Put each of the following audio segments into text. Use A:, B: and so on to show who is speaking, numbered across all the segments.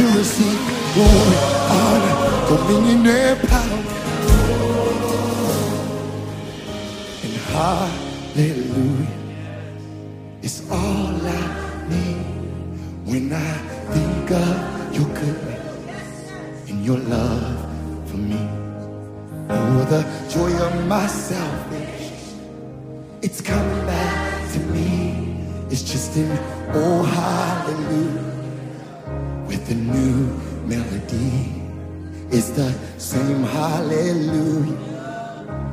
A: to receive glory, honor, dominion, and power. And hallelujah is all I need when I think of your goodness and your love for me. Oh, the joy of my salvation, it's coming back to me. It's just an oh hallelujah with a new melody. It's the same hallelujah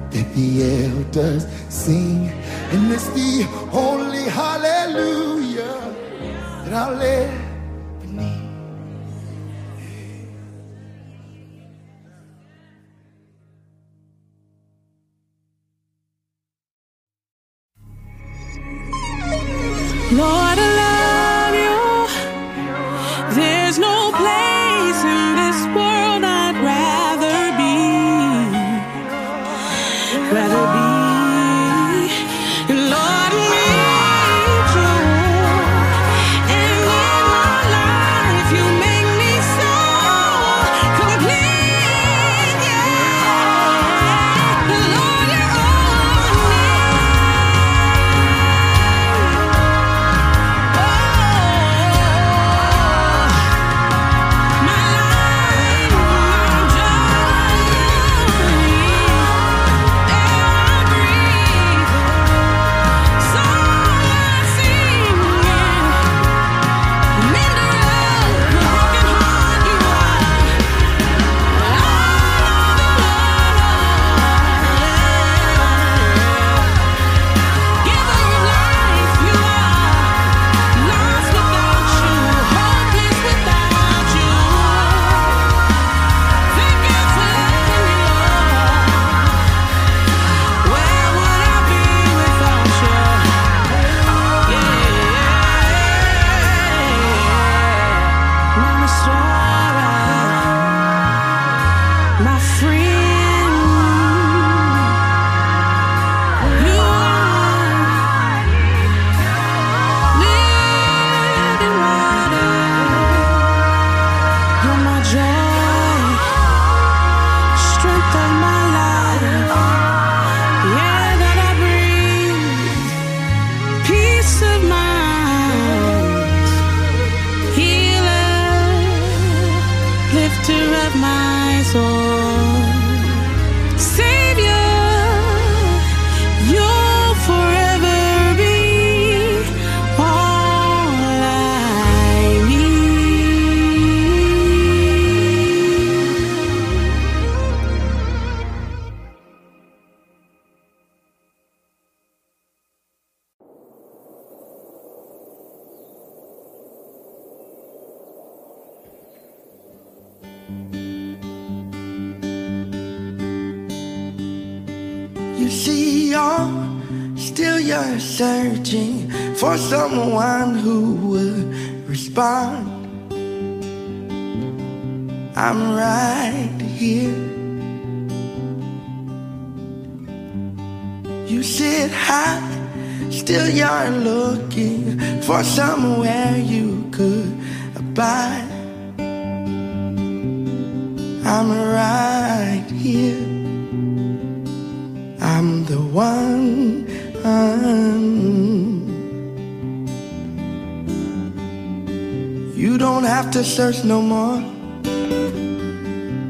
A: that the elders sing, and it's the holy hallelujah. That I'll live
B: You
A: sit high, still you're looking for somewhere you could abide. I'm right here. I'm the one. You don't have to search no more.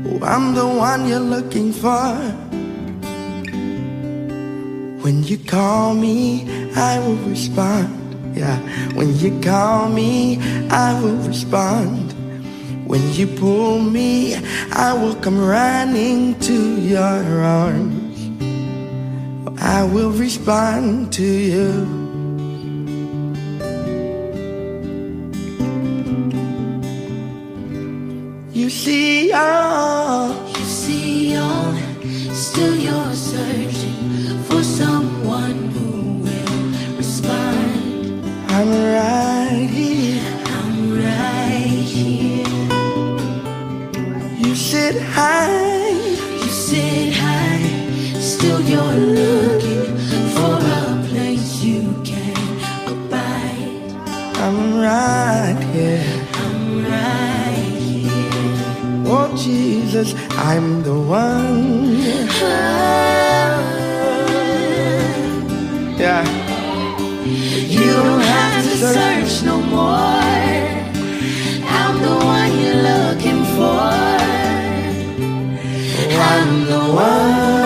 A: Oh, I'm the one you're looking for. When you call me, I will respond. Yeah, when you call me, I will respond. When you pull me, I will come running to your arms. I will respond to you.
B: Jesus, I'm the one. Yeah.
C: You don't have to search no more. I'm the one you're looking for. I'm the one.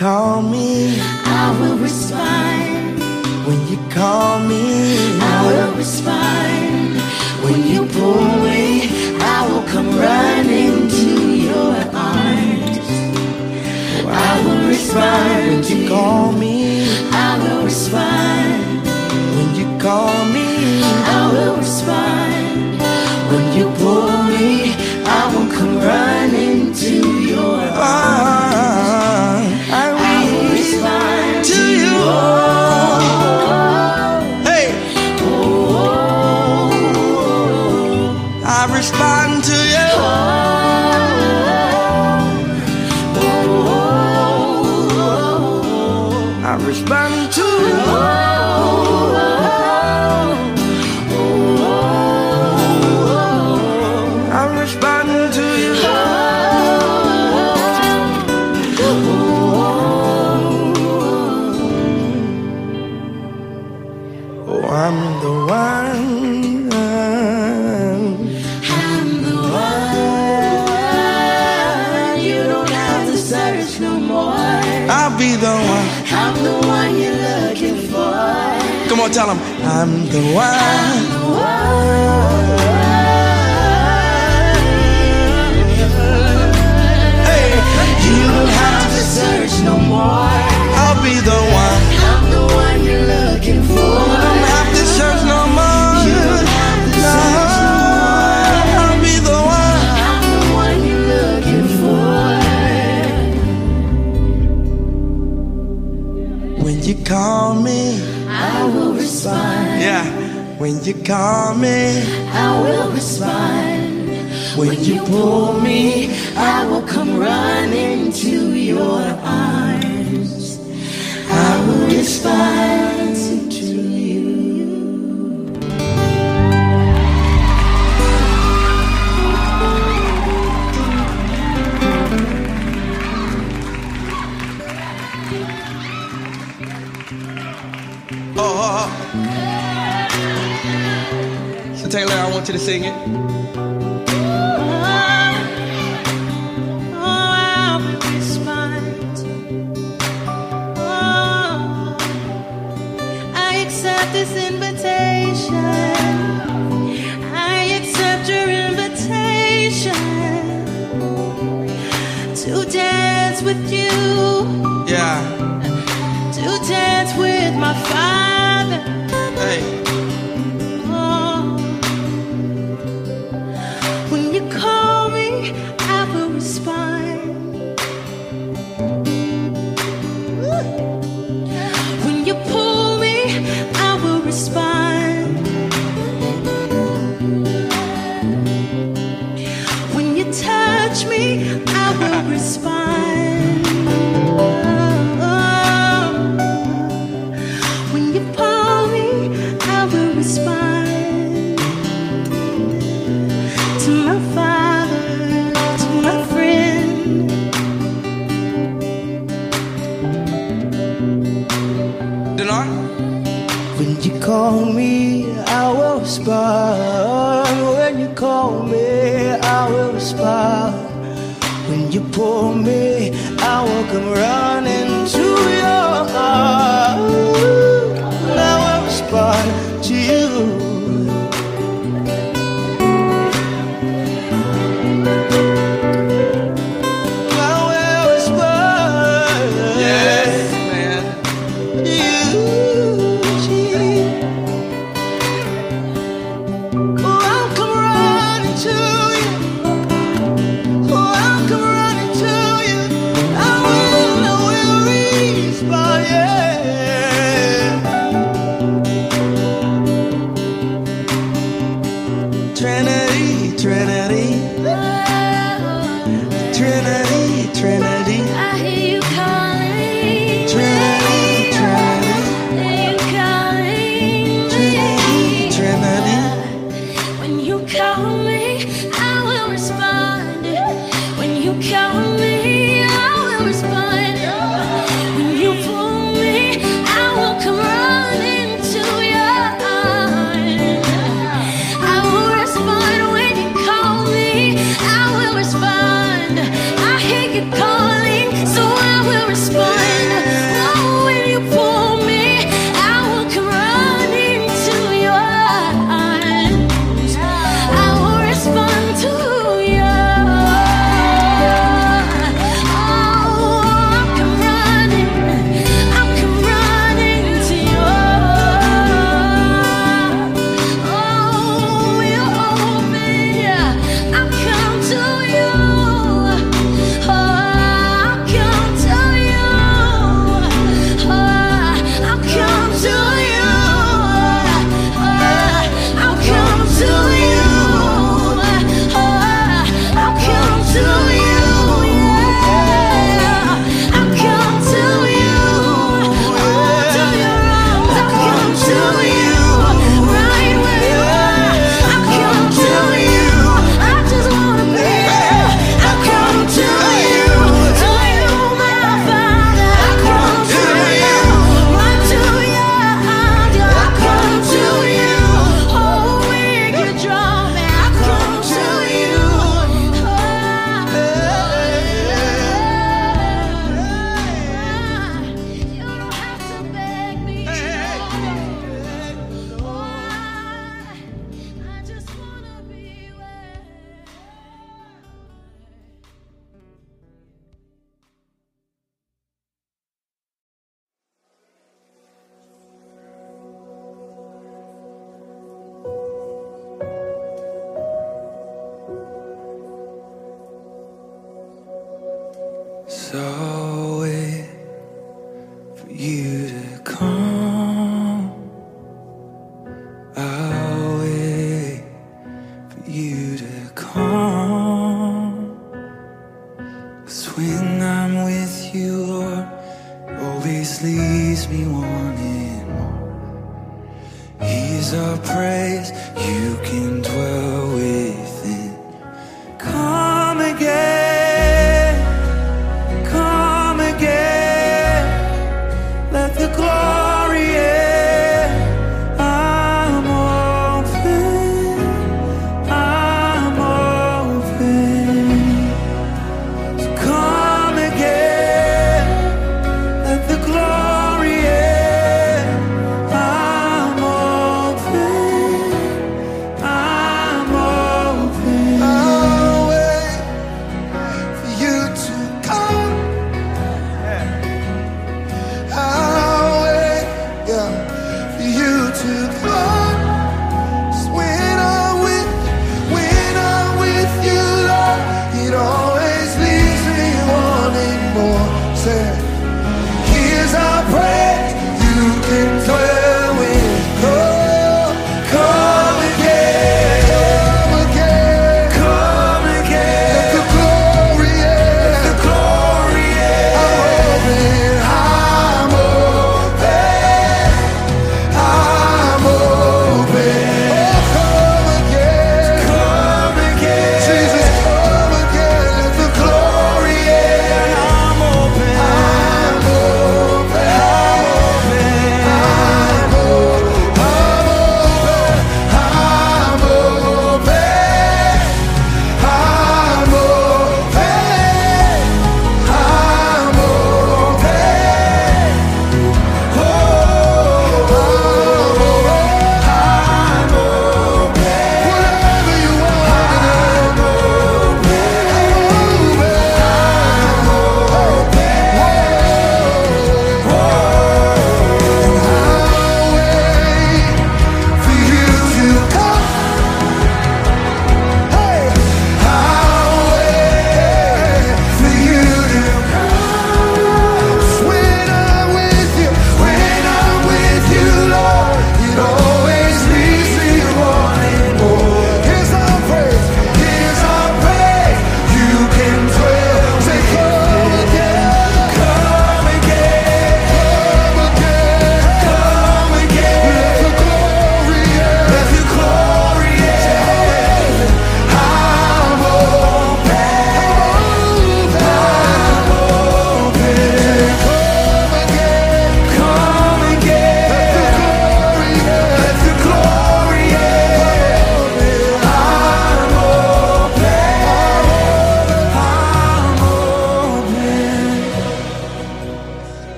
B: Call me,
C: I will respond.
B: when you call me,
C: I will respond. When you pull me, I will come running to your arms. I will respond.
B: when you call me,
C: I will respond.
B: I'm the
C: I'm one.
B: the one. Hey,
C: You don't have to search no more.
B: I'll be the one.
C: I'm the one you're looking for.
B: You Don't have to search no more.
C: You don't have to
B: No,
C: search no more.
B: I'll be the one.
C: I'm the one you're looking for.
B: When you call me,
C: I will respond.
B: yeah. When you call me,
C: I will respond.
B: when you pull me,
C: I will come running to your arms. I will respond
B: want you to sing it.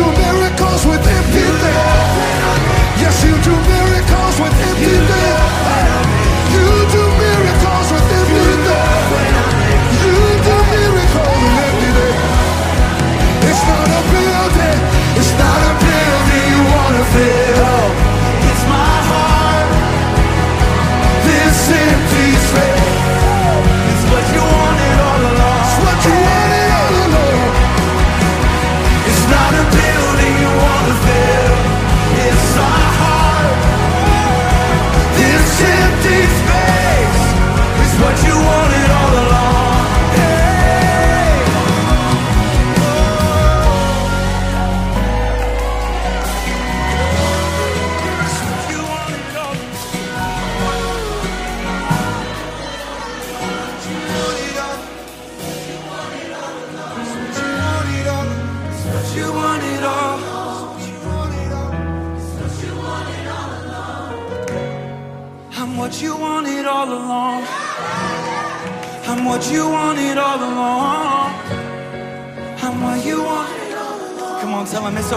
D: do miracles with empty things. Yes, you do miracles with empty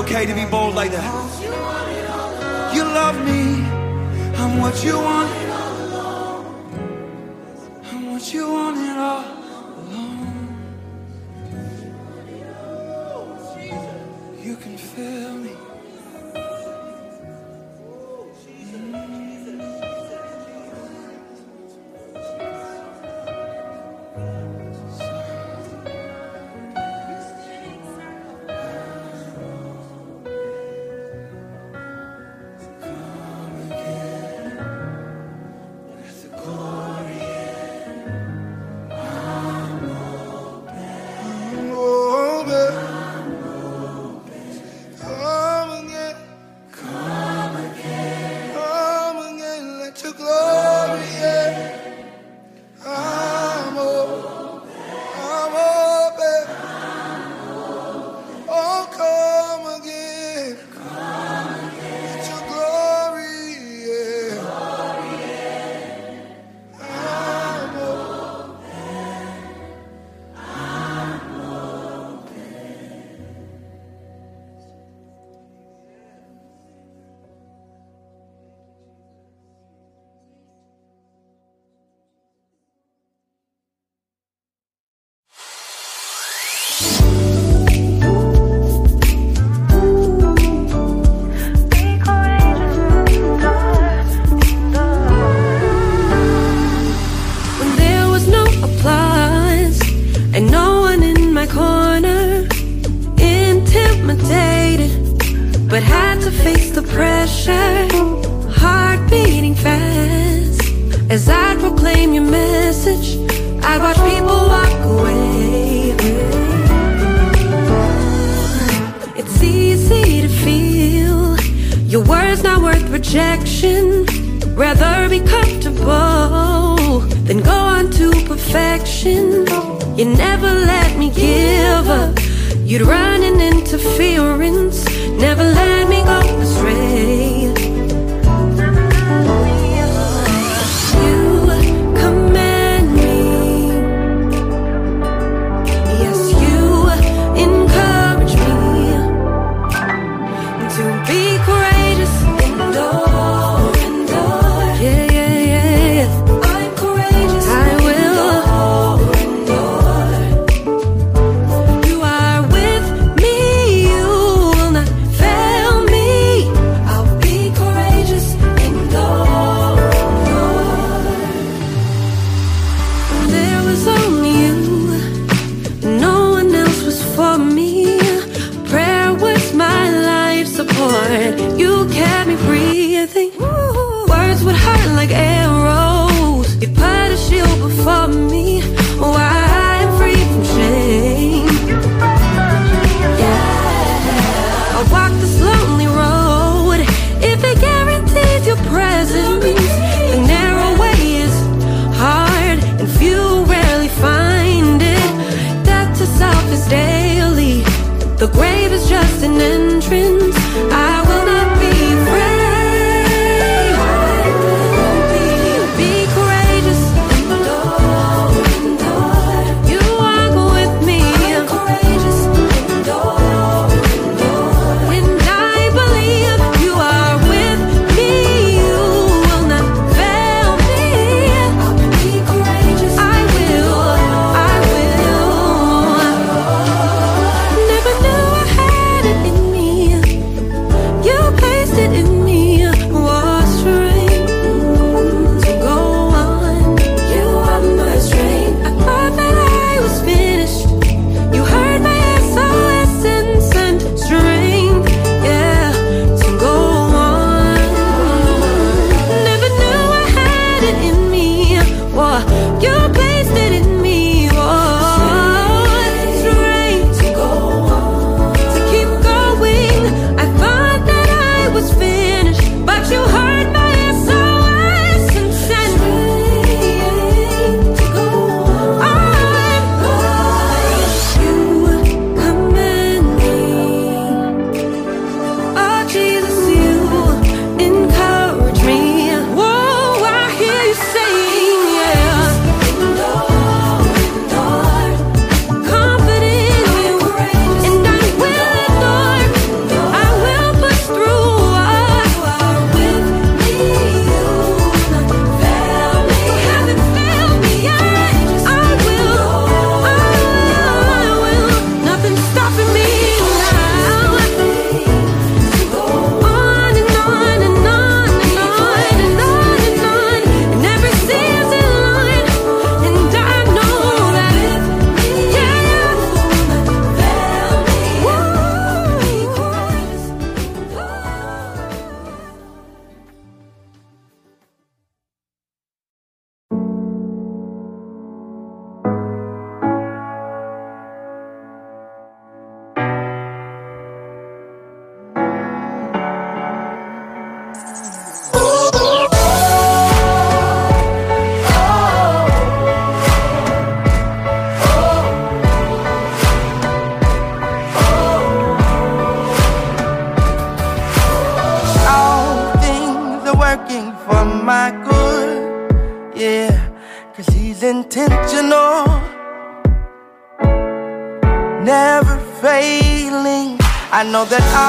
D: okay to be bold like that. You love me, I'm what you want.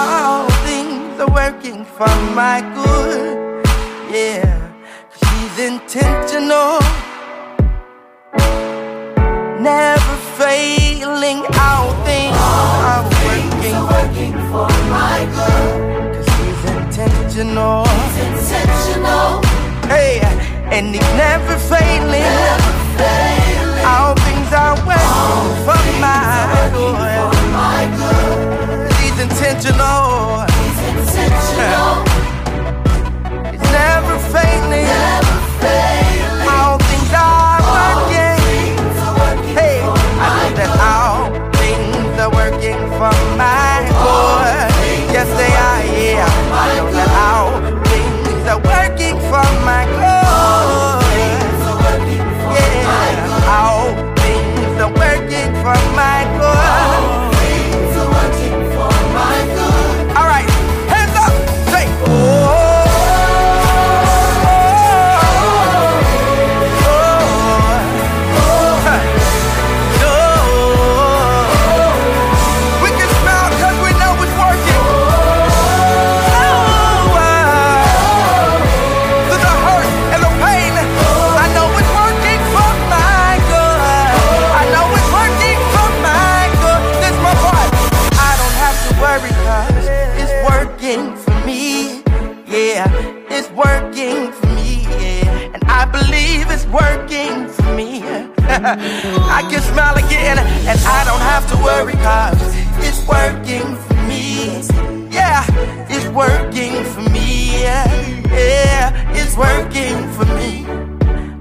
D: All
B: things are working for my good. Yeah, she's intentional, never failing. All things are working, working for my good. Cause she's intentional,
C: intentional.
B: Hey, and he's never failing. Never failing. All things are working for my good intentional. It's intentional. It's never fake. Never. I can smile again, and I don't have to worry, cause it's working for me. Yeah, it's working for me. Yeah, yeah, it's working for me.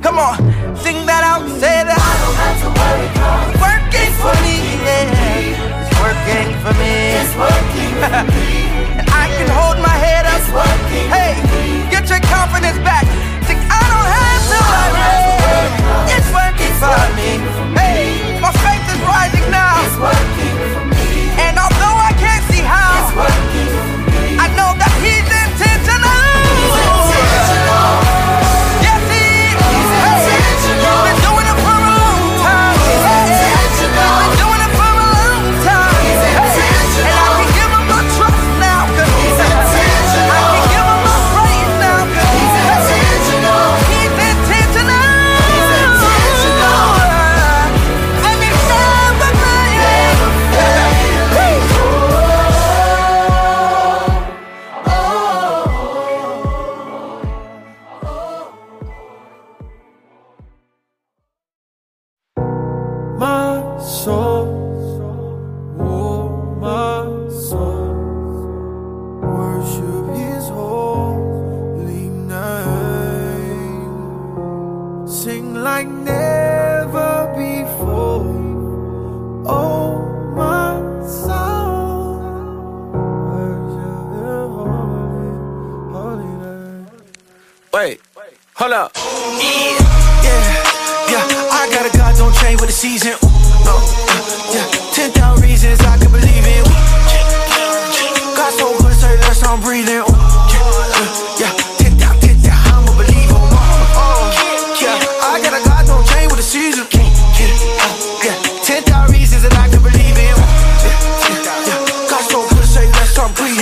B: Come on, sing that out, say that. I don't have to worry, cause it's working for me. Yeah, it's working for me. It's working for me. and I can hold my head up. It's working. Hey, get your confidence back. Sing, I don't have to worry. For me.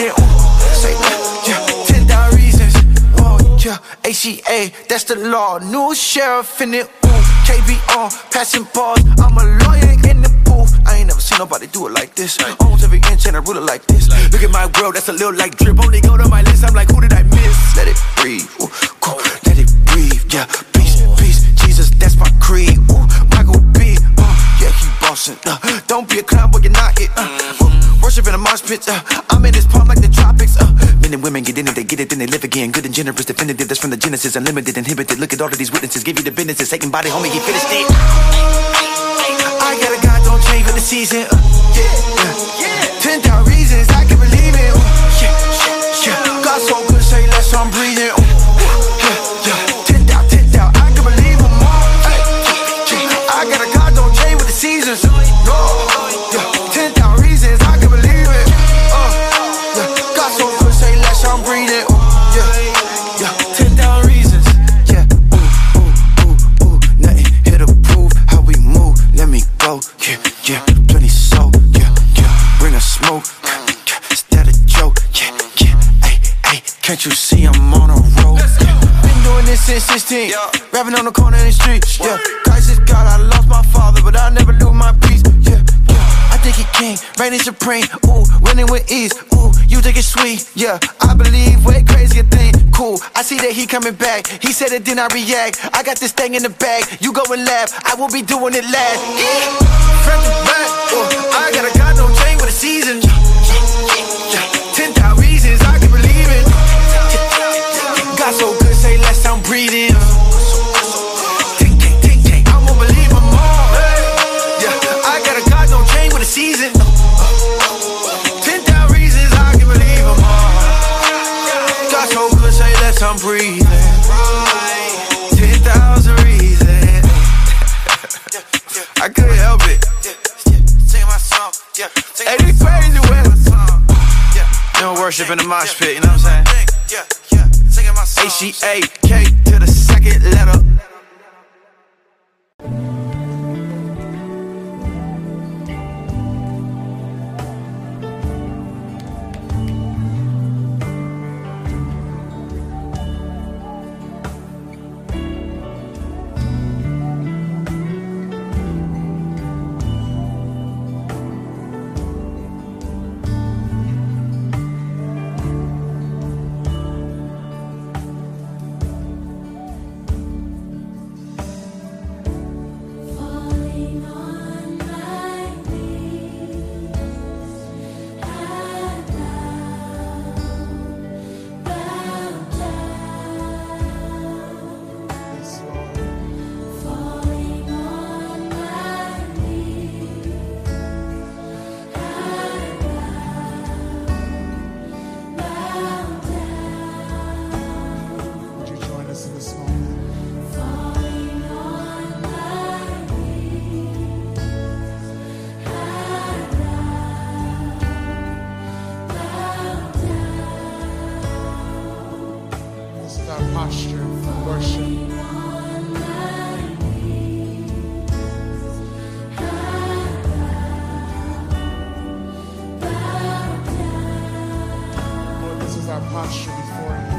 E: Less Ooh, say yeah, yeah. Ten reasons. Oh, yeah. ACA, that's the law. New sheriff in it. Ooh, KB on, passing balls. I'm a lawyer in the booth. I ain't never seen nobody do it like this. Owns every inch and I rule it like this. Look at my world, that's a little like drip. Only go to my list, I'm like, who did I miss? Let it breathe, ooh, cool. let it breathe, yeah. Peace, peace, Jesus, that's my creed. Ooh, yeah. Uh, don't be a clown, boy, you're not it. Uh, uh, worship in a mosh pit. Uh, I'm in this palm like the tropics. Uh, men and women get in it, they get it, then they live again. Good and generous, definitive. That's from the Genesis, unlimited, inhibited. Look at all of these witnesses, give you the businesses. Satan body, homie, he finished it. I got a God, don't change with the season. Uh, yeah, yeah. Ten thousand reasons I can believe in. Ooh, yeah, yeah, yeah. God so good, say less, I'm breathing. Can't you see I'm on a roll? Been doing this since 16. Yeah. Rapping on the corner in the street. Yeah, Christ is God. I lost my father, but I never lose my peace. Yeah, yeah. I think he king, reigning supreme. Ooh, winning with ease. Ooh, you think it's sweet. Yeah, I believe way crazier thing. Cool, I see that he coming back. He said it, then I react. I got this thing in the bag. You go and laugh. I will be doing it last. Yeah. Front to back. Ooh, I got a God, don't with the season. God so good, say less, I'm breathing. I with season. Ten thousand reasons I can believe more. God so good, say less, I'm breathing. Ten thousand reasons. I couldn't help it. Sing my song. Hey, this crazy way. No worship in the mosh pit, you know what I'm saying? H-E-A-K to the second letter.
F: Our posture before you.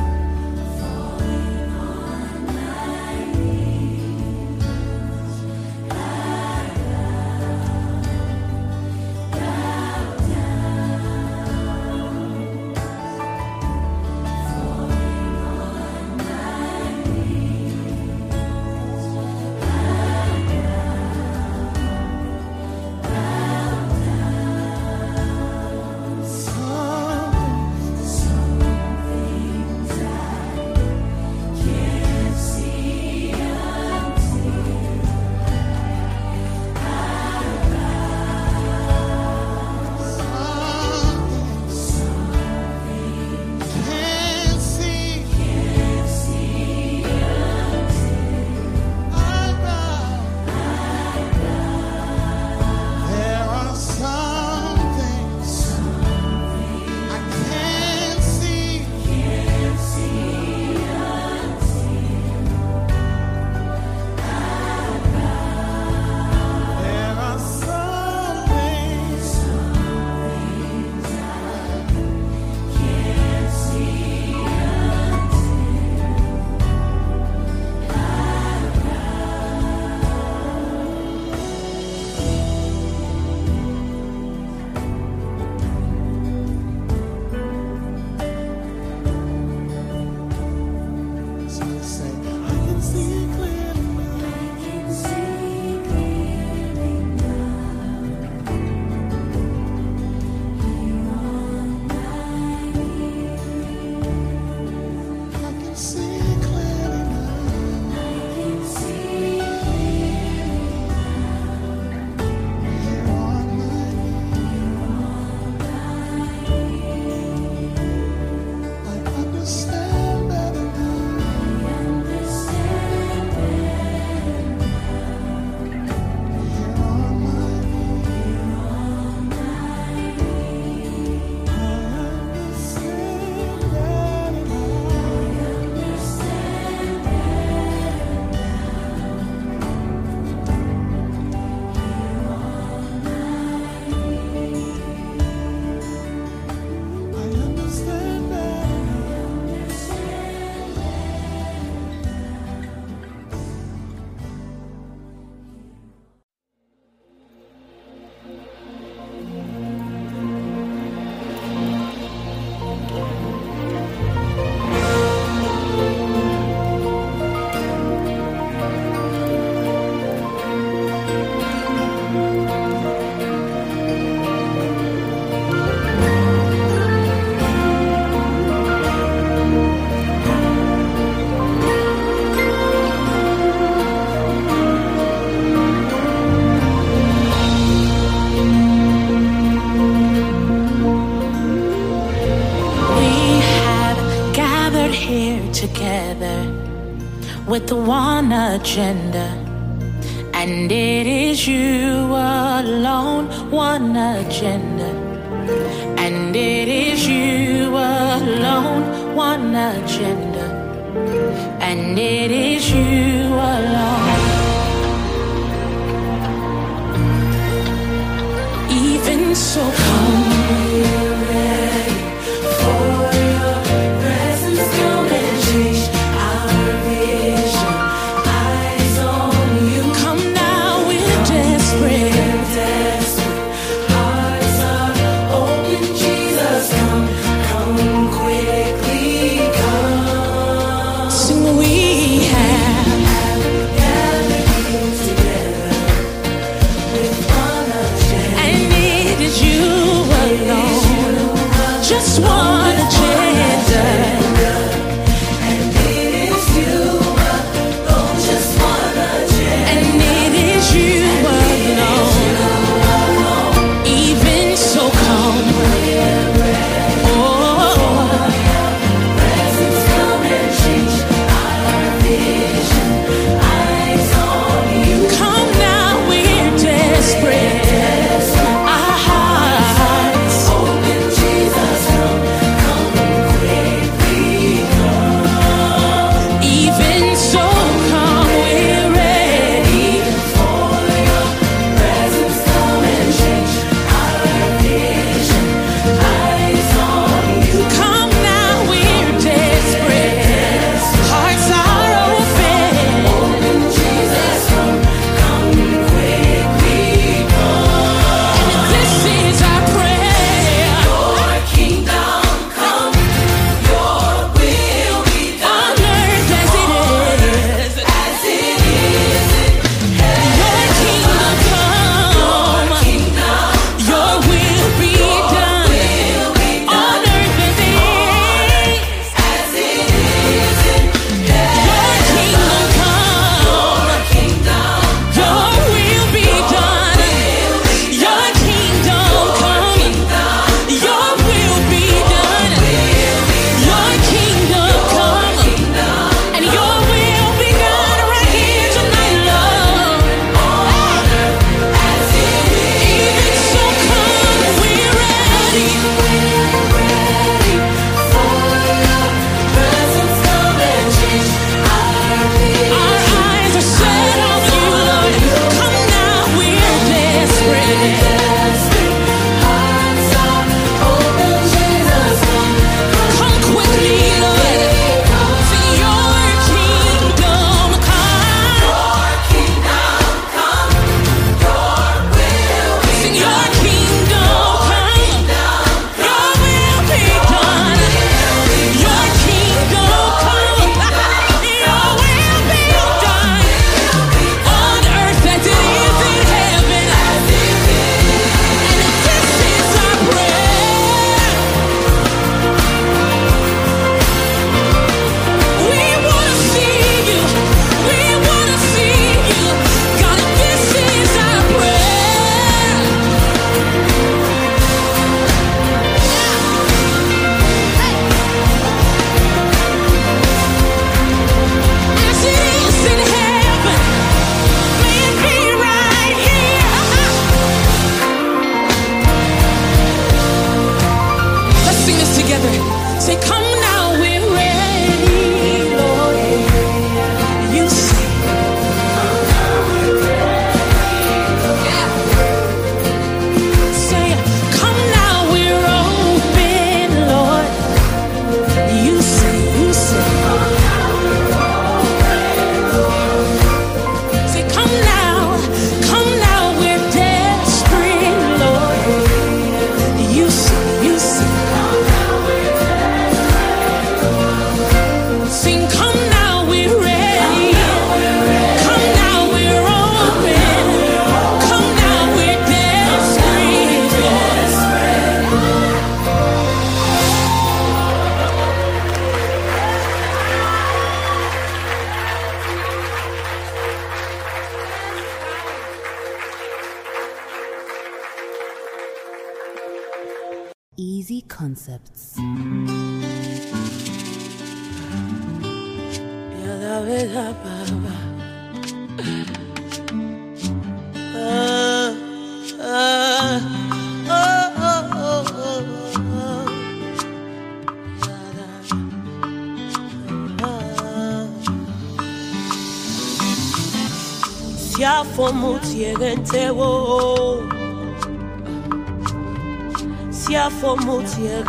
G: With the one agenda,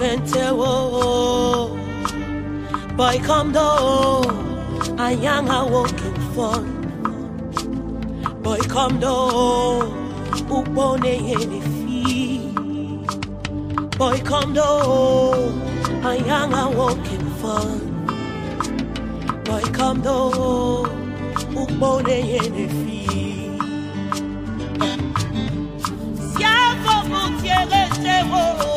H: kwente wo Boy come though I am a walking phone Boy come though Ubone yeni fi Boy come though I am a walking phone Boy come though Ubone yeni fi Siafo mutiere se wo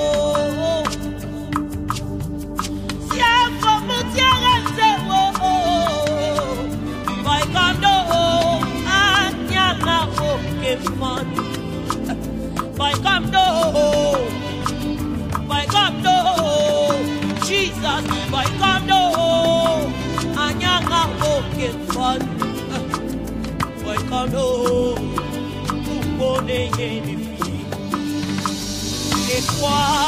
G: moi.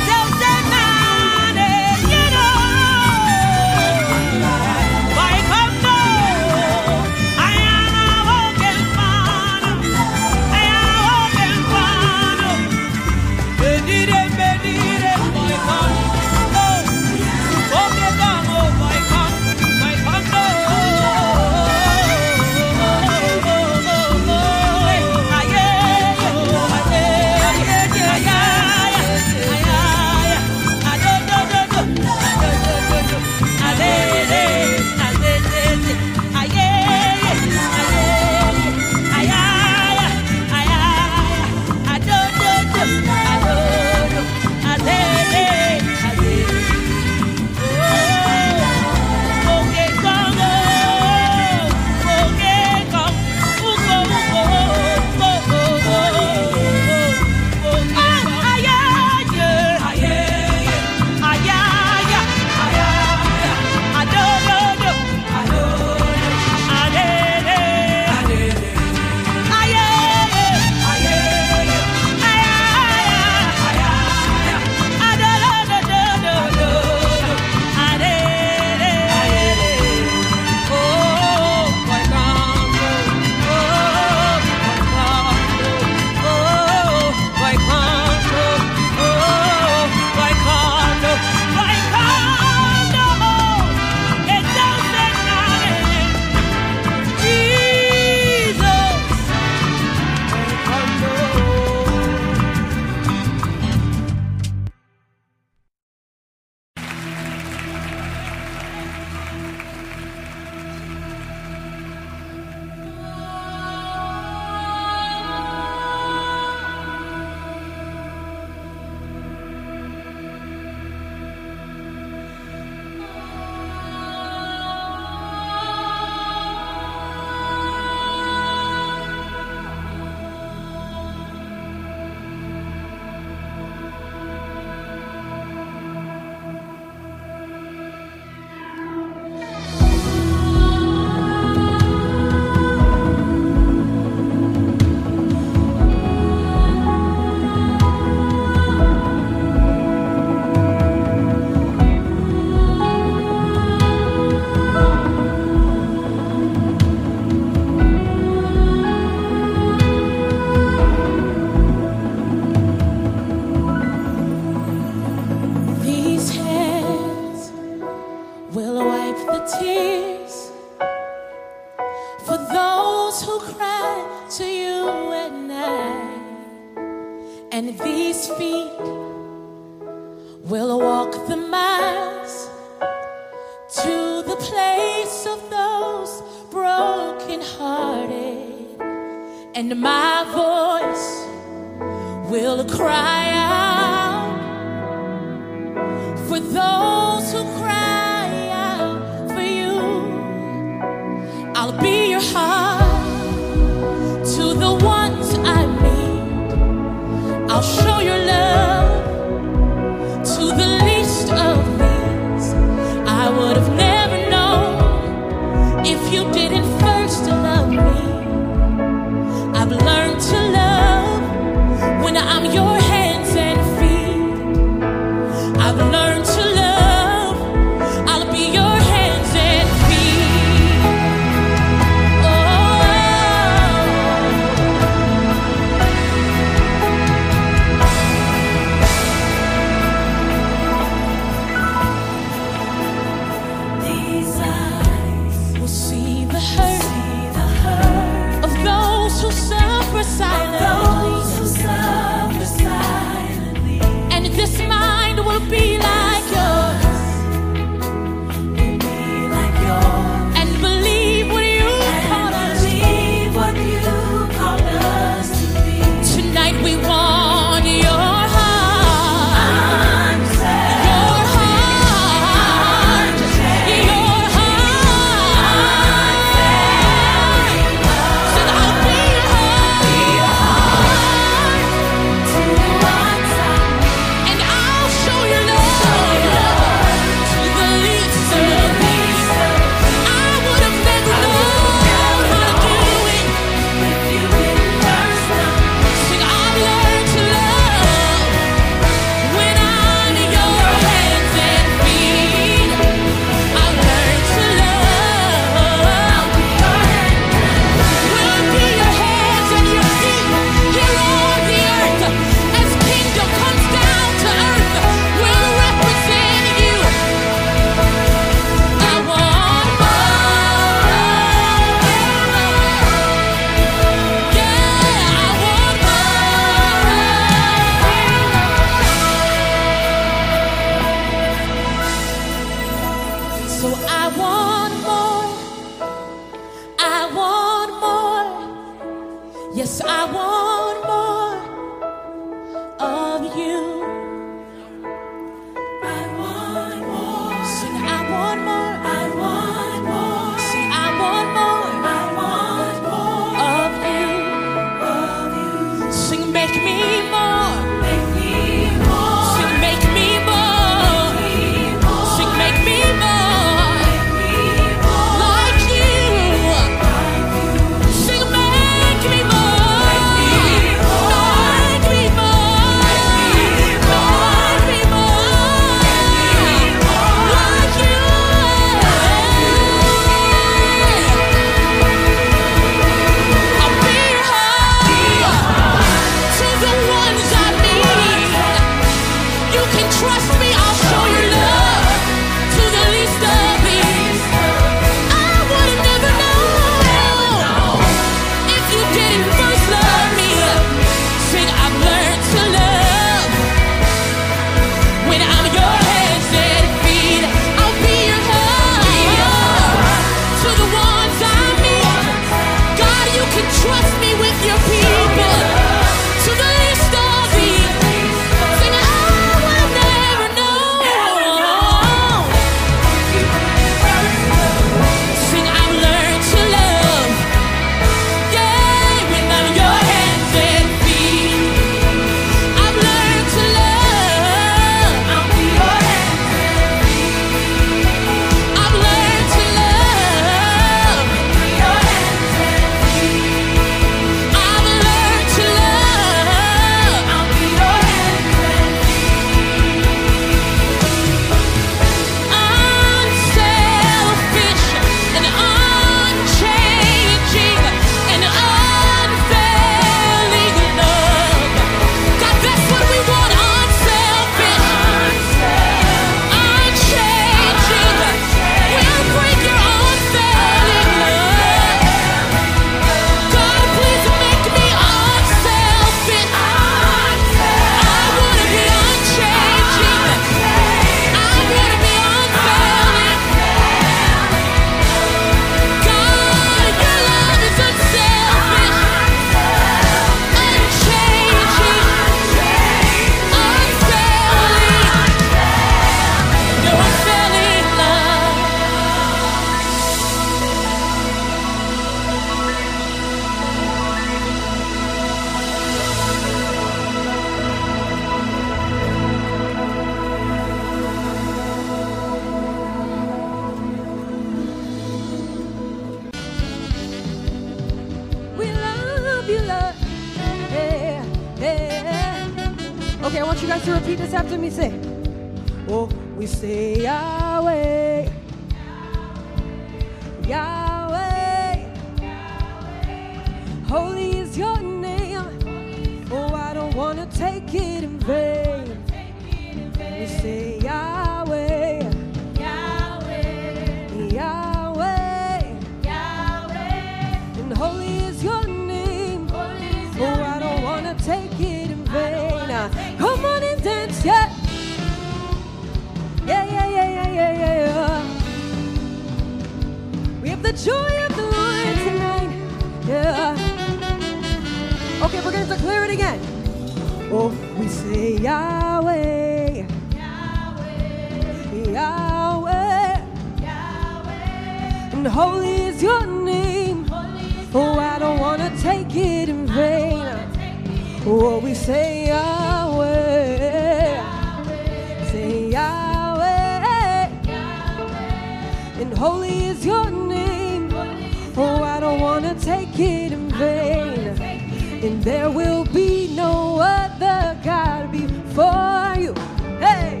G: Will be
I: no other God before you. Hey!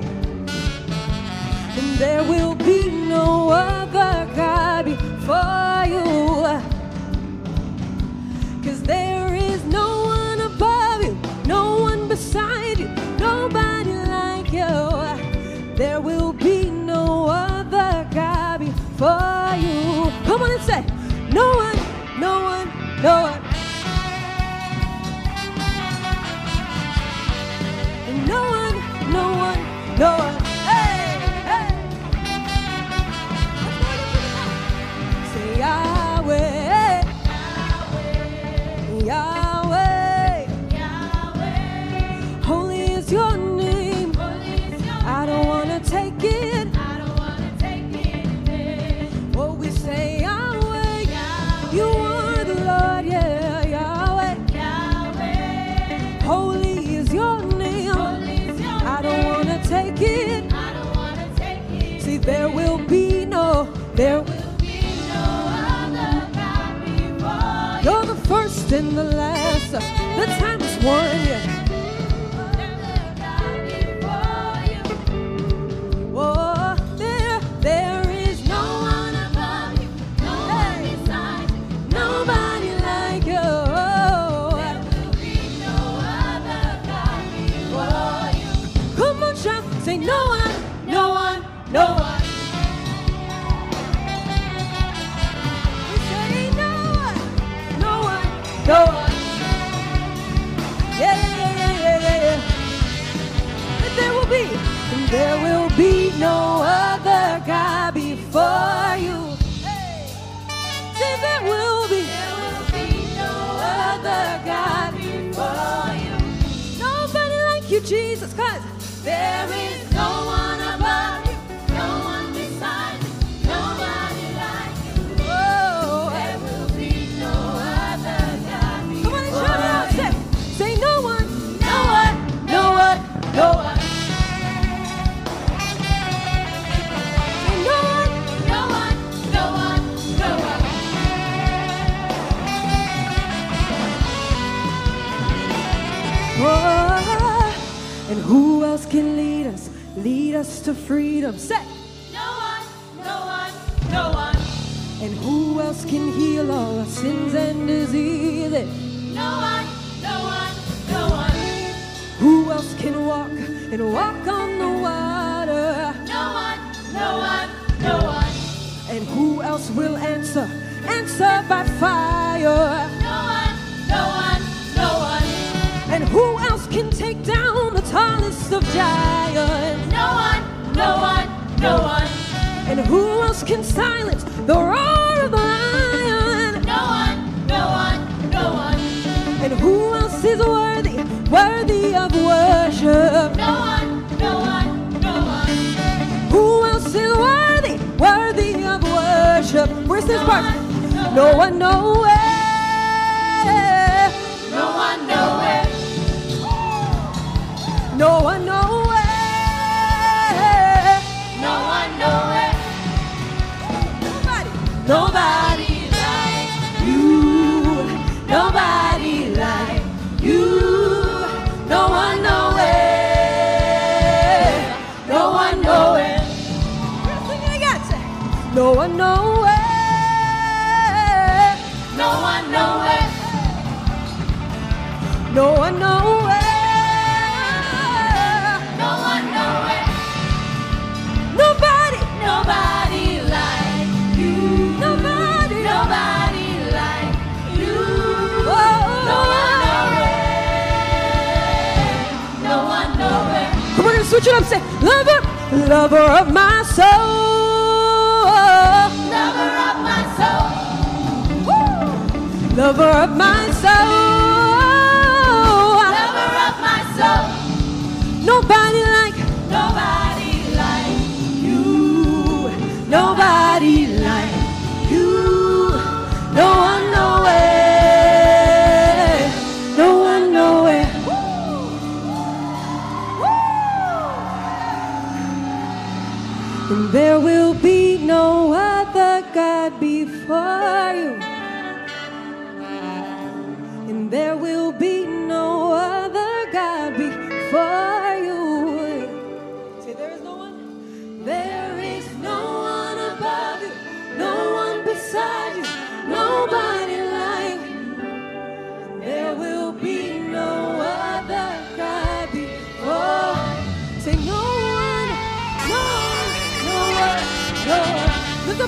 I: And there will be no other God before you. Cause there is no one above you, no one beside you, nobody like you. There will be no other God before you. Come on and say, no one, no one, no one. No, there will You're the first and the last. The time is one, Jesus, cause us to freedom? Say,
H: No one, no one, no one,
I: and who else can heal all our sins and diseases?
H: no one, no one, no one,
I: Who else can walk and walk on the water?
H: no one, no one, no one,
I: And who else will answer, answer by fire?
H: no one, no one, no one,
I: And who else can take down the tallest of giants?
H: no one, no one, no one,
I: And who else can silence the roar of the lion?
H: no one, no one, no one,
I: And who else is worthy, worthy of worship?
H: no one, no one, no one,
I: Who else is worthy, worthy of worship? Where's this part? No one, nowhere.
H: no one, nowhere,
I: No one, nowhere.
H: no
I: Nobody like you. Nobody like you. No one nowhere.
C: No one nowhere.
I: No one nowhere.
C: No one nowhere.
I: No one nowhere.
C: switch it up. Say, lover, lover of my soul.
I: Lover of my soul.
C: Woo!
I: Lover of my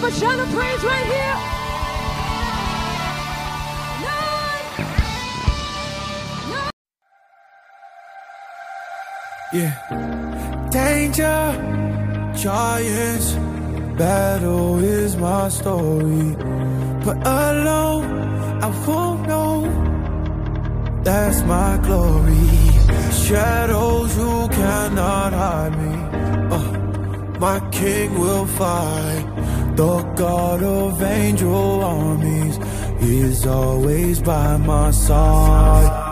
C: a shout of praise right here? None. None.
J: Yeah. Danger, giants, battle is my story. But alone, I won't know. That's my glory. Shadows who cannot hide me. Uh, my king will fight. The God of angel armies is always by my side.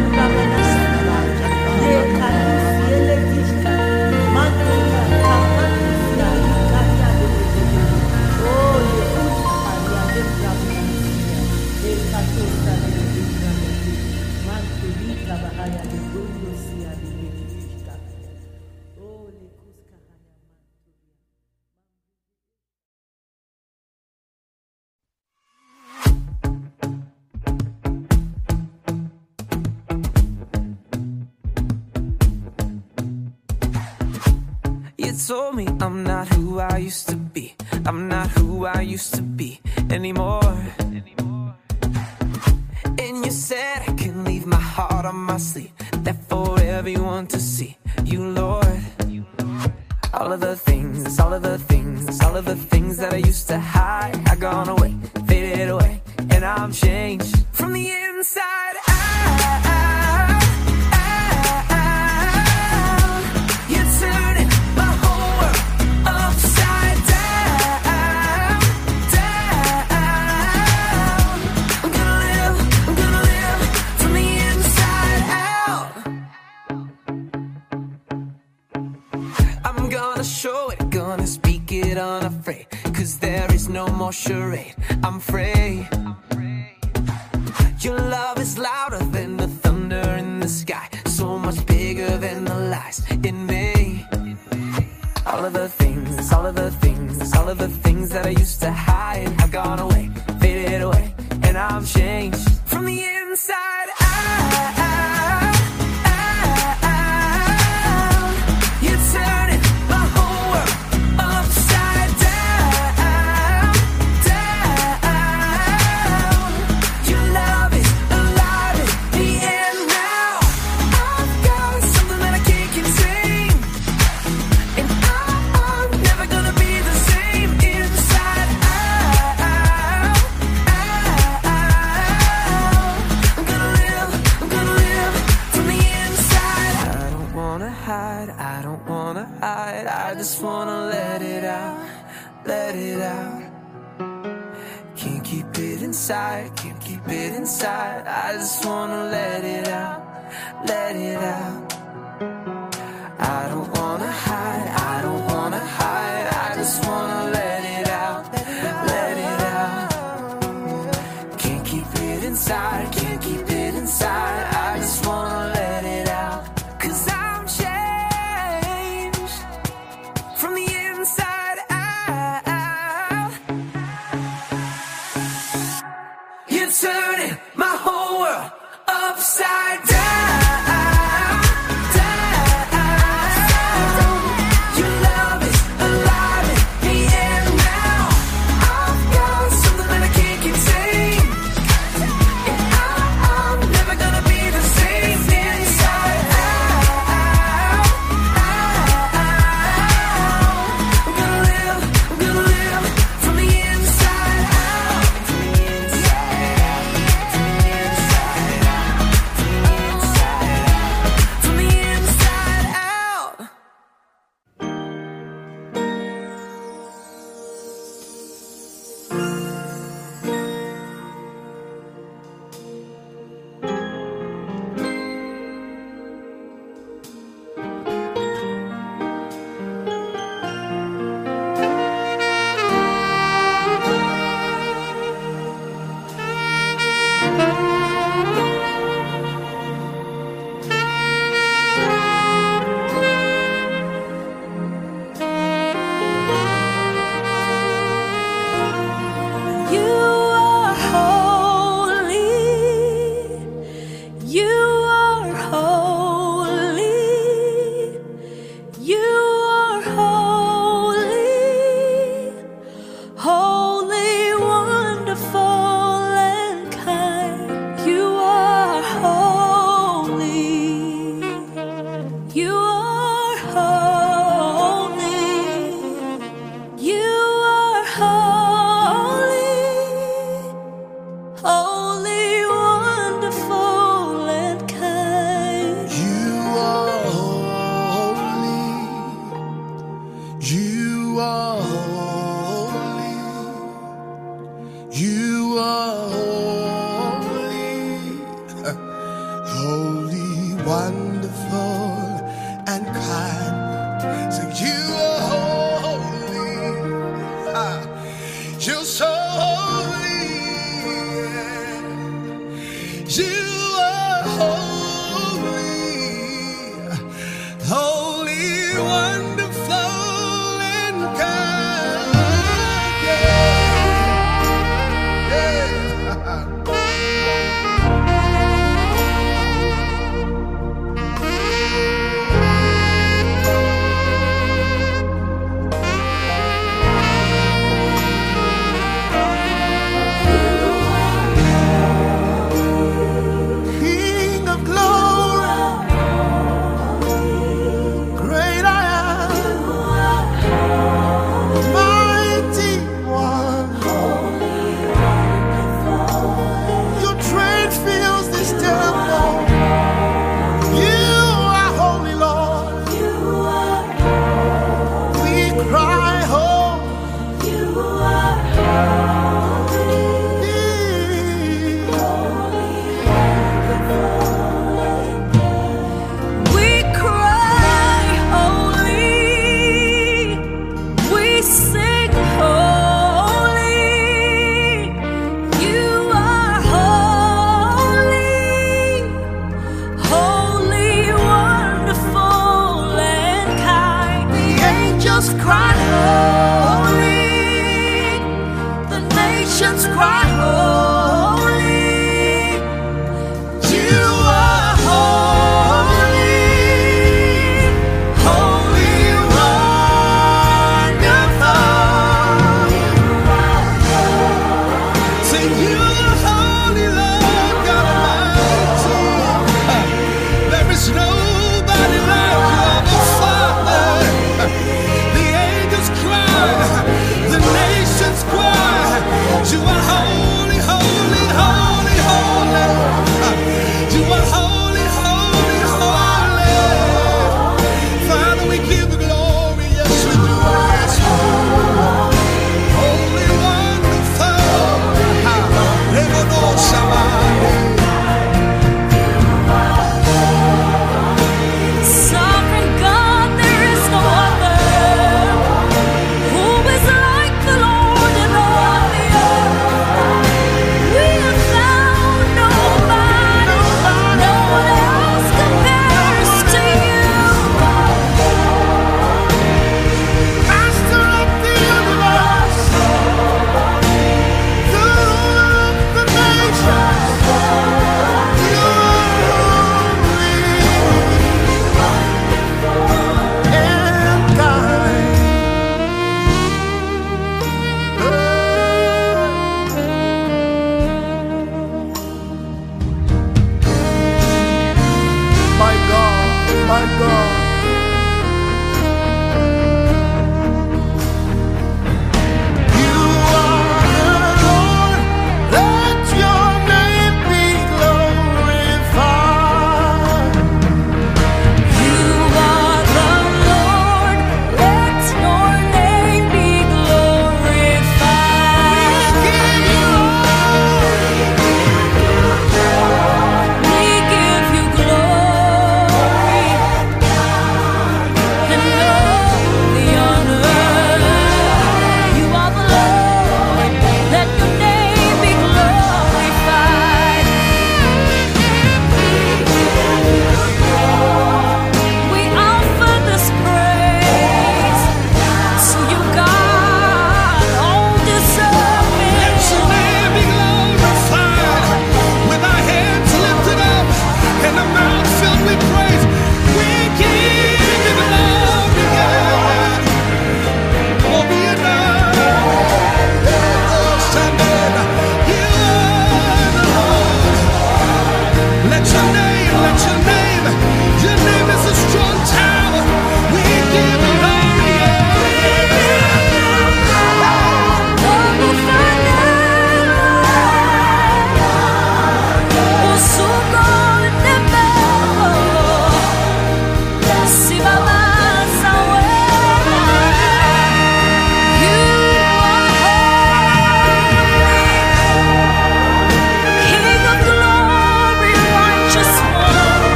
K: Brasandana.
L: I'm not who I used to be anymore. And you said I can leave my heart on my sleeve. That for everyone to see. You, Lord. All of the things, all of the things, all of the things that I used to hide are gone away, faded away, and I'm changed from the inside charade. I'm free. Your love is louder than the thunder in the sky. So much bigger than the lies in me. All of the things, all of the things, all of the things that I used to hide have gone away, faded away, and I'm changed from the inside inside. I just wanna let it out, let it out.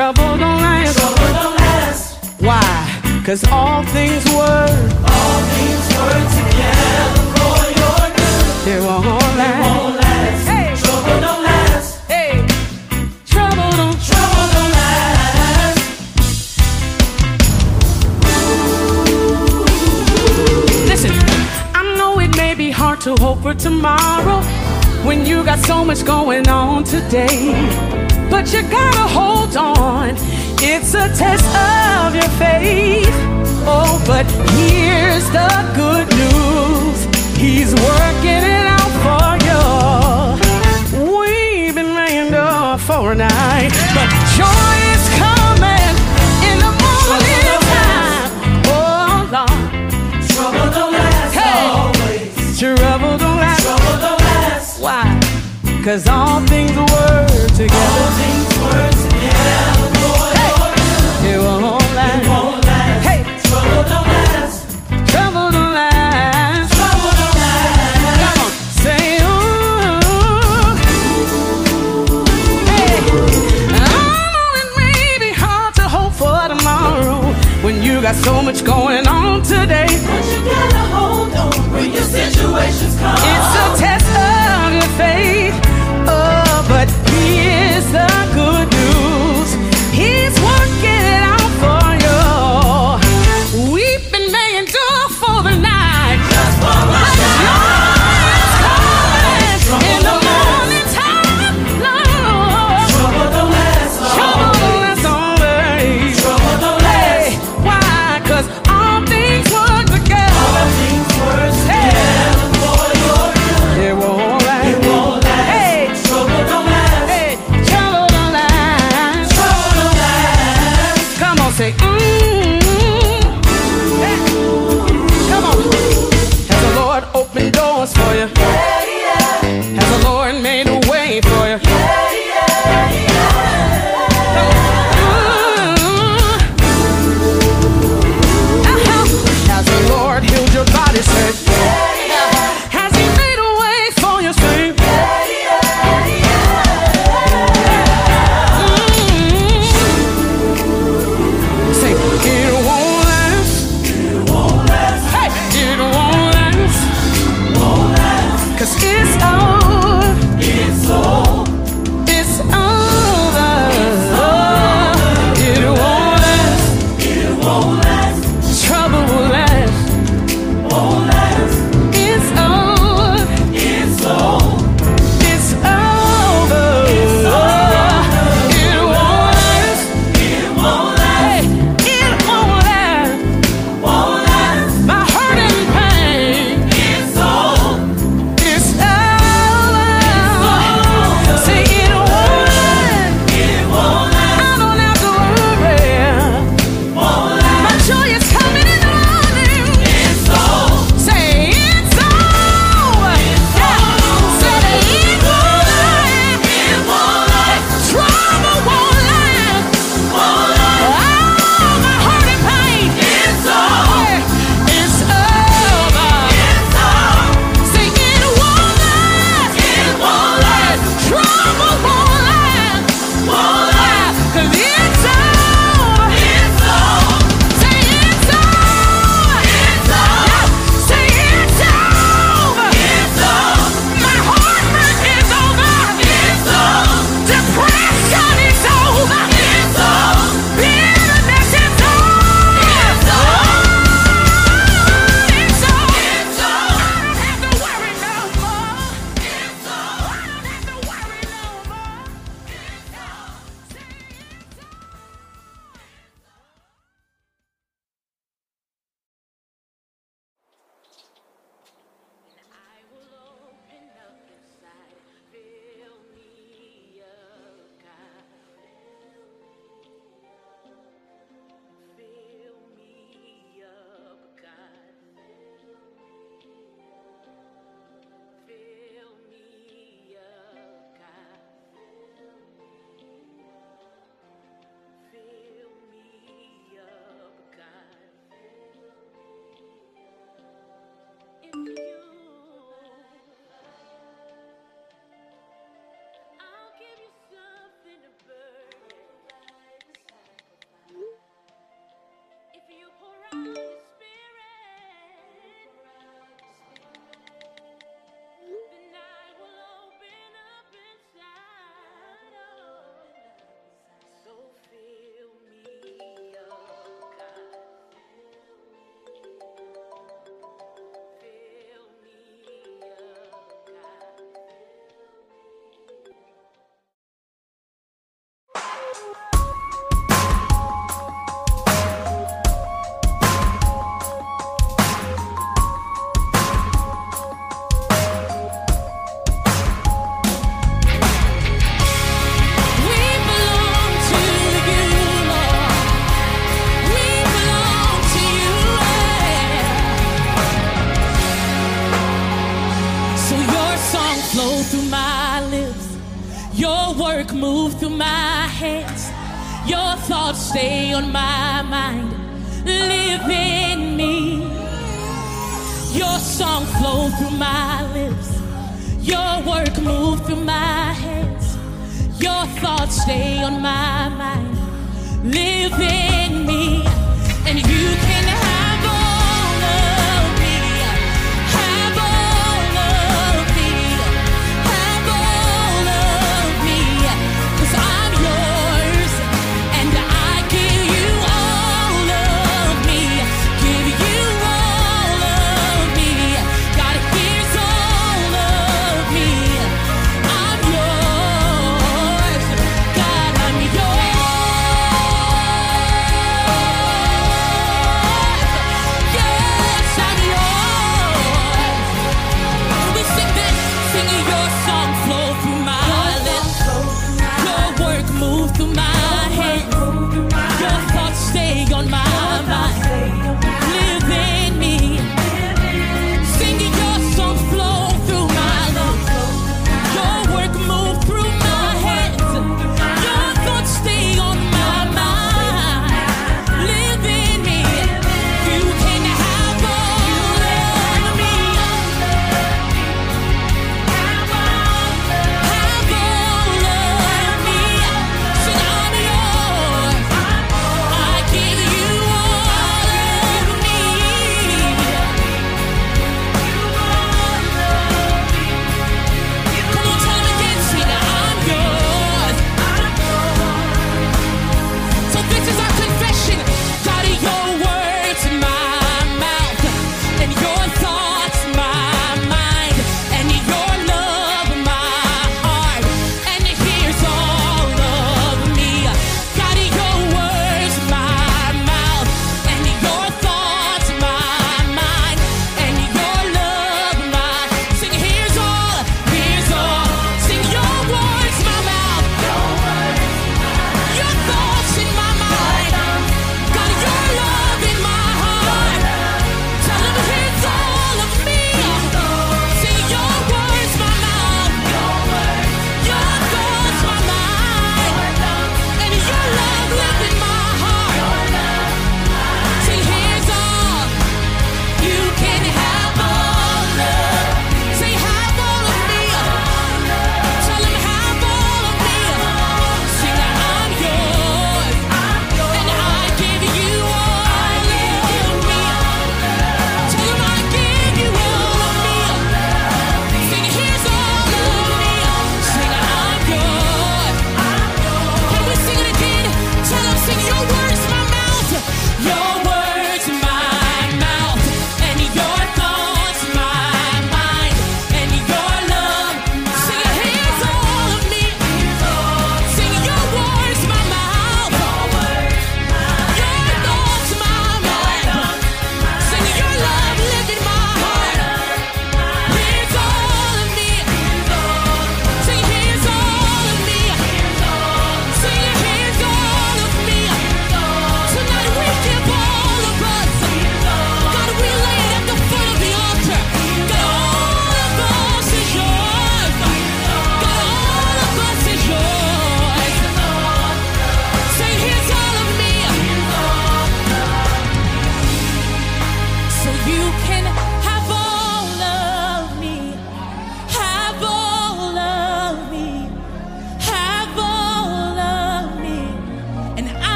A: Trouble don't last.
C: Trouble don't last.
A: Why? Cause all things work.
C: All things work together for your good.
A: It won't last.
C: Won't last.
A: Hey,
C: Trouble don't last.
A: hey, trouble don't.
C: Trouble don't last.
A: Listen, I know it may be hard to hope for tomorrow when you got so much going on today. But you gotta hold on, it's a test of your faith. Oh, but here's the good news He's working it out for you. We've been laying door for a night, but joy is coming in the morning time. Oh, Lord.
C: Trouble don't last
A: Hey.
C: always.
A: Trouble Cause all things work
C: All things work together for your good.
A: It won't last.
C: Won't last.
A: Hey,
C: Trouble don't last.
A: trouble don't last.
C: Trouble don't last.
A: Come on, say ooh. Hey, I know it may be hard to hope for tomorrow when you got so much going on today.
C: But you gotta hold on when your situations come.
A: It's a test of your faith. But here's the good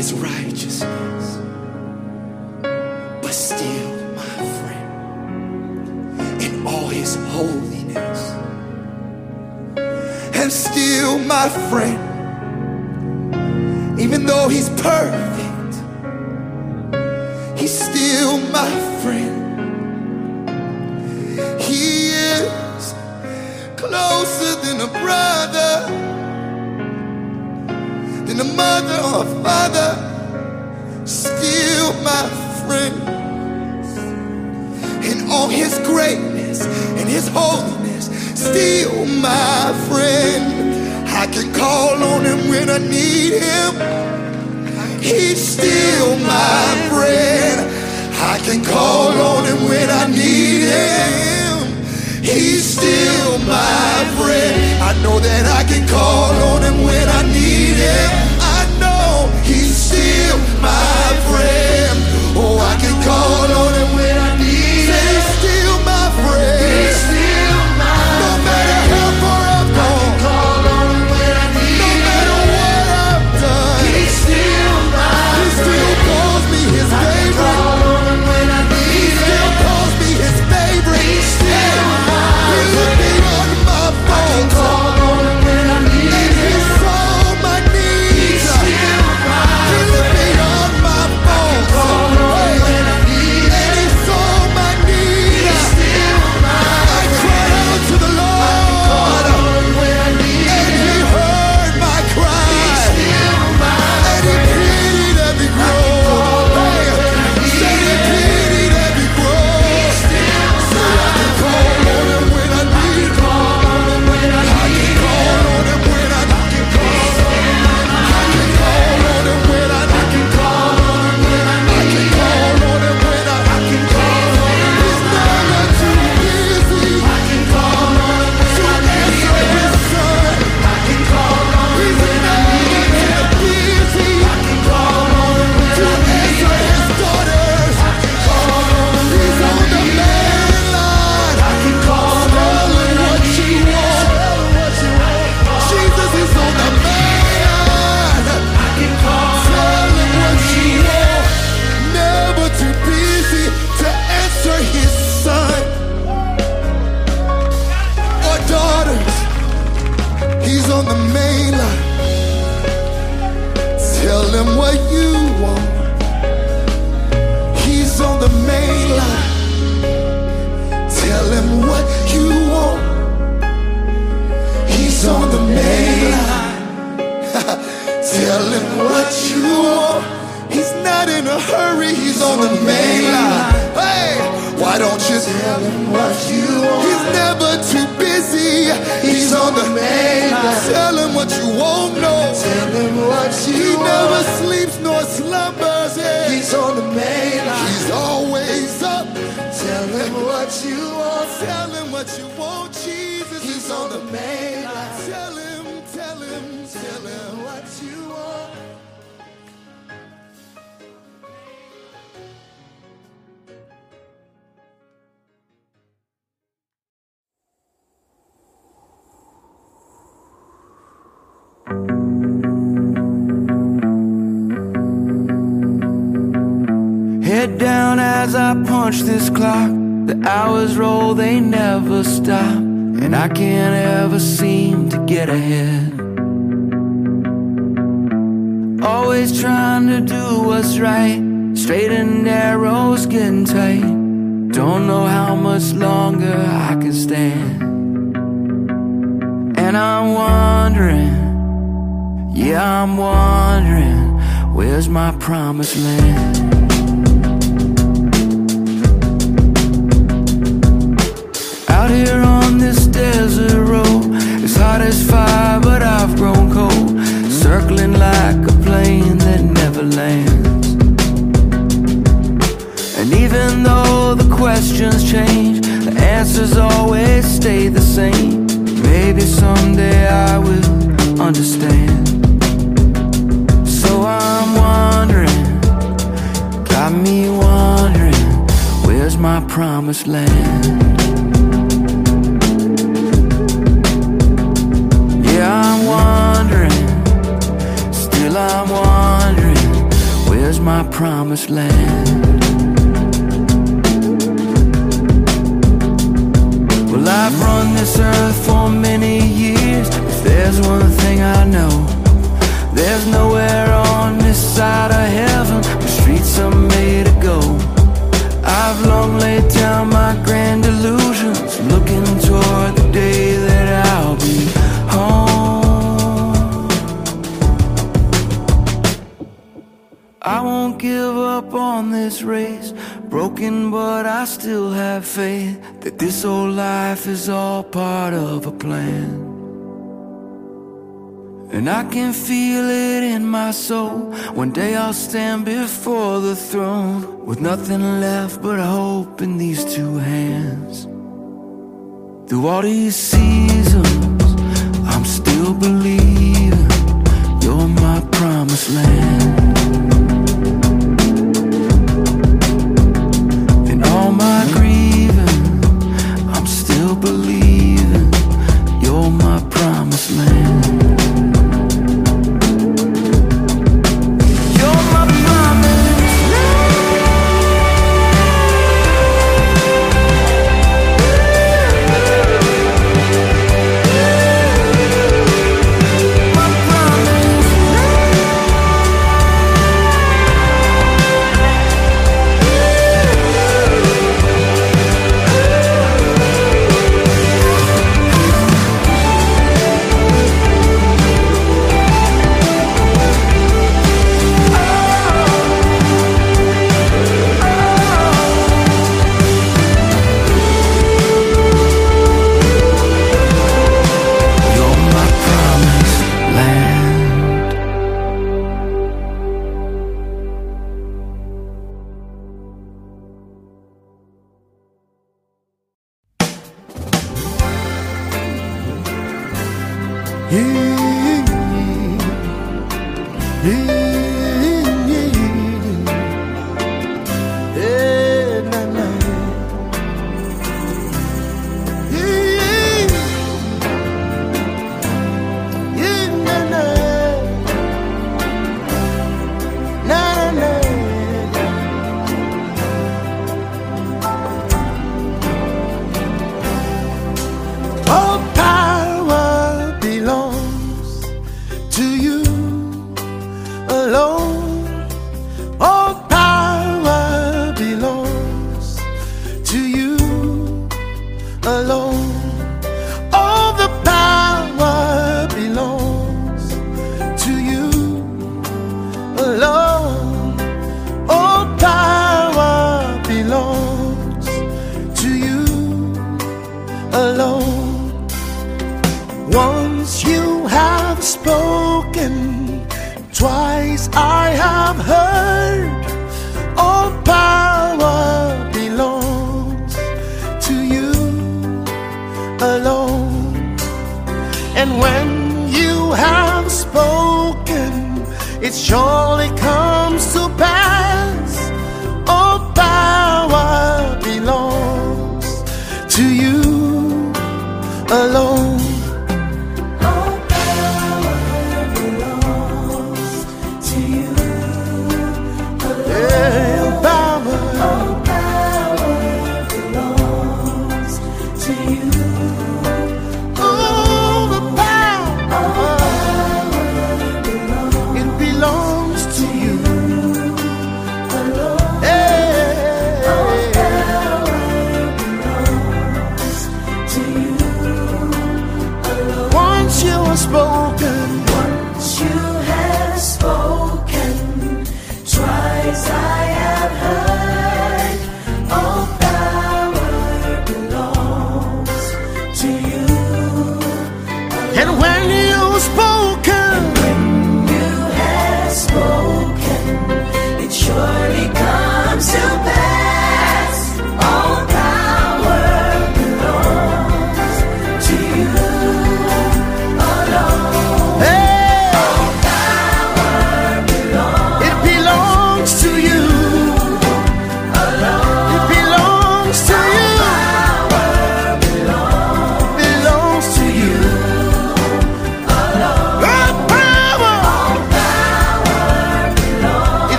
A: is
D: righteousness. But still, my friend, in all his holiness, and still, my friend, even though he's perfect, he's still my friend. He is closer than a brother than a mother or a father, still my friend. And all his greatness and his holiness, still my friend. I can call on him when I need him. He's still my friend. I can call on him when I need him. He's still my friend. I know that I can call on him when I need him. He's on the main. Tell him what you won't know. Tell him what you He want. never sleeps nor slumbers. Yeah. He's on the main line. He's always up. Tell him what you want. Tell him what you want. Jesus He's is on the main line. Tell him, tell him, tell him what you
L: Head down as I punch this clock. The hours roll, they never stop. And I can't ever seem to get ahead. Always trying to do what's right. Straight and narrow's getting tight. Don't know how much longer I can stand. And I'm wondering, yeah, I'm wondering, where's my promised land? Hot as fire, but I've grown cold. Circling like a plane that never lands. And even though the questions change, the answers always stay the same. Maybe someday I will understand. So I'm wondering, got me wondering, where's my promised land? I'm wondering, where's my promised land? Well, I've run this earth for many years. If there's one thing I know, there's nowhere on this side of heaven where streets are made to go. I've long laid down my grand illusions, looking toward the day that I'll be give up on this race. Broken, but I still have faith that this old life is all part of a plan. And I can feel it in my soul. One day I'll stand before the throne with nothing left but hope in these two hands. Through all these seasons, I'm still believing you're my promised land. Still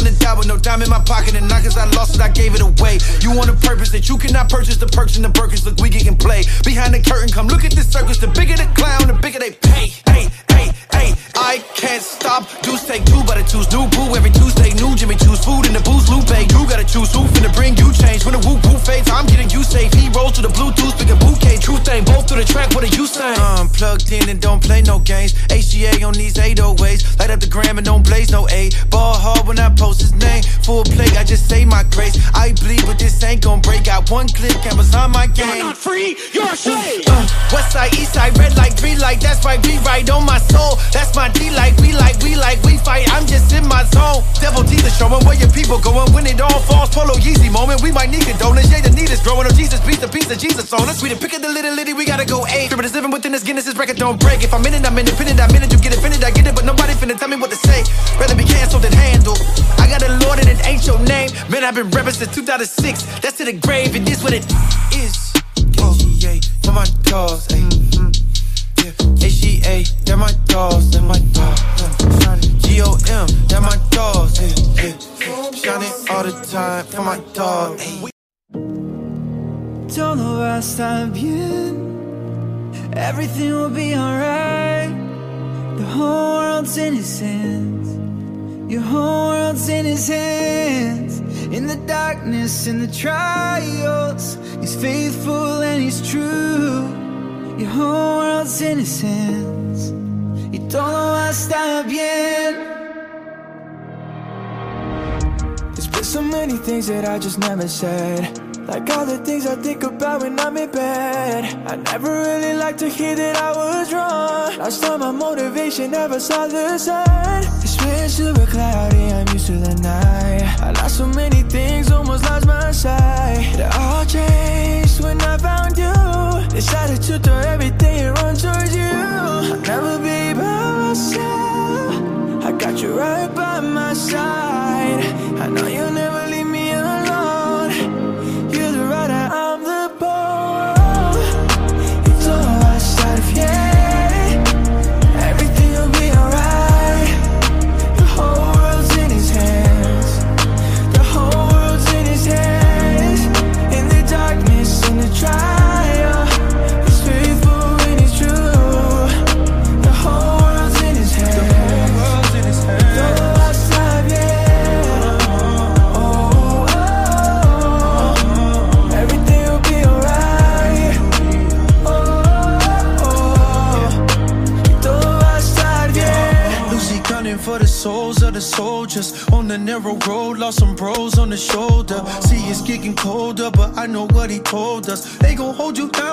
E: wanna die with no dime in my pocket, and not cause I lost it, I gave it away. You want a purpose that you cannot purchase, the perks and the burgers, look, we can play. Behind the curtain, come look at this circus, the bigger the clown, the bigger they pay. Hey, hey, hey, I can't stop. Juice take two, but I choose new boo every Tuesday. New Jimmy choose food in the booze, Lupe. You gotta choose who finna bring you change. When the whoop whoop fades, I'm getting you safe. He rolls to the Bluetooth, speaking bouquet. Truth ain't both through the track, what are you saying? Um, plugged in and don't play no games. HGA on these 808s. Light up the gram and don't blaze no A. Ball hard when I post his name. Full plate, I just say my grace. I bleed, but this ain't gon' break. Got one clip, cameras on my game.
G: You're not free. You're a slave.
E: Uh, west side, east side, red light, green light, that's right, we right on my soul. That's my D light, we like, we like, we fight. I'm just in my zone. Devil teaser showing where your people going. When it all falls, polo Yeezy moment. We might need condolences. Yeah, the need is growing. Oh, Jesus, piece the piece of Jesus on us. We the pick of the little litty, we gotta go eight. Scribbin' is living within this Guinness, this record don't break. If I'm in it, I'm independent. I'm in it, you get offended, I get it, but nobody finna tell me what to say. Rather be canceled than handled. I got a Lord and it ain't your name. Man, I've been rapping since 2006. That's to the grave, it is what it is. KGA, for my dogs, ayy. mm, Yeah, HGA, they're my dogs, they're my dogs. G-O-M, they're my dogs, yeah, yeah. Shining all the time for my dog, ayy.
M: Todo va a estar bien. Everything will be alright. The whole world's in his hands. Your whole world's in his hands. In the darkness, in the trials, he's faithful and he's true. Your whole world's in his hands. Y todo va a estar bien.
L: There's been so many things that I just never said. Like all the things I think about when I'm in bed. I never really liked to hear that I was wrong. Last time my motivation never saw the sun. It's been super cloudy, I'm used to the night. I lost so many things, almost lost my sight. It all changed when I found you. Decided to throw everything and run towards you. I'll never be by myself. I got you right by my side.
E: Shoulder. See, it's getting colder, but I know what he told us. They gon' hold you down,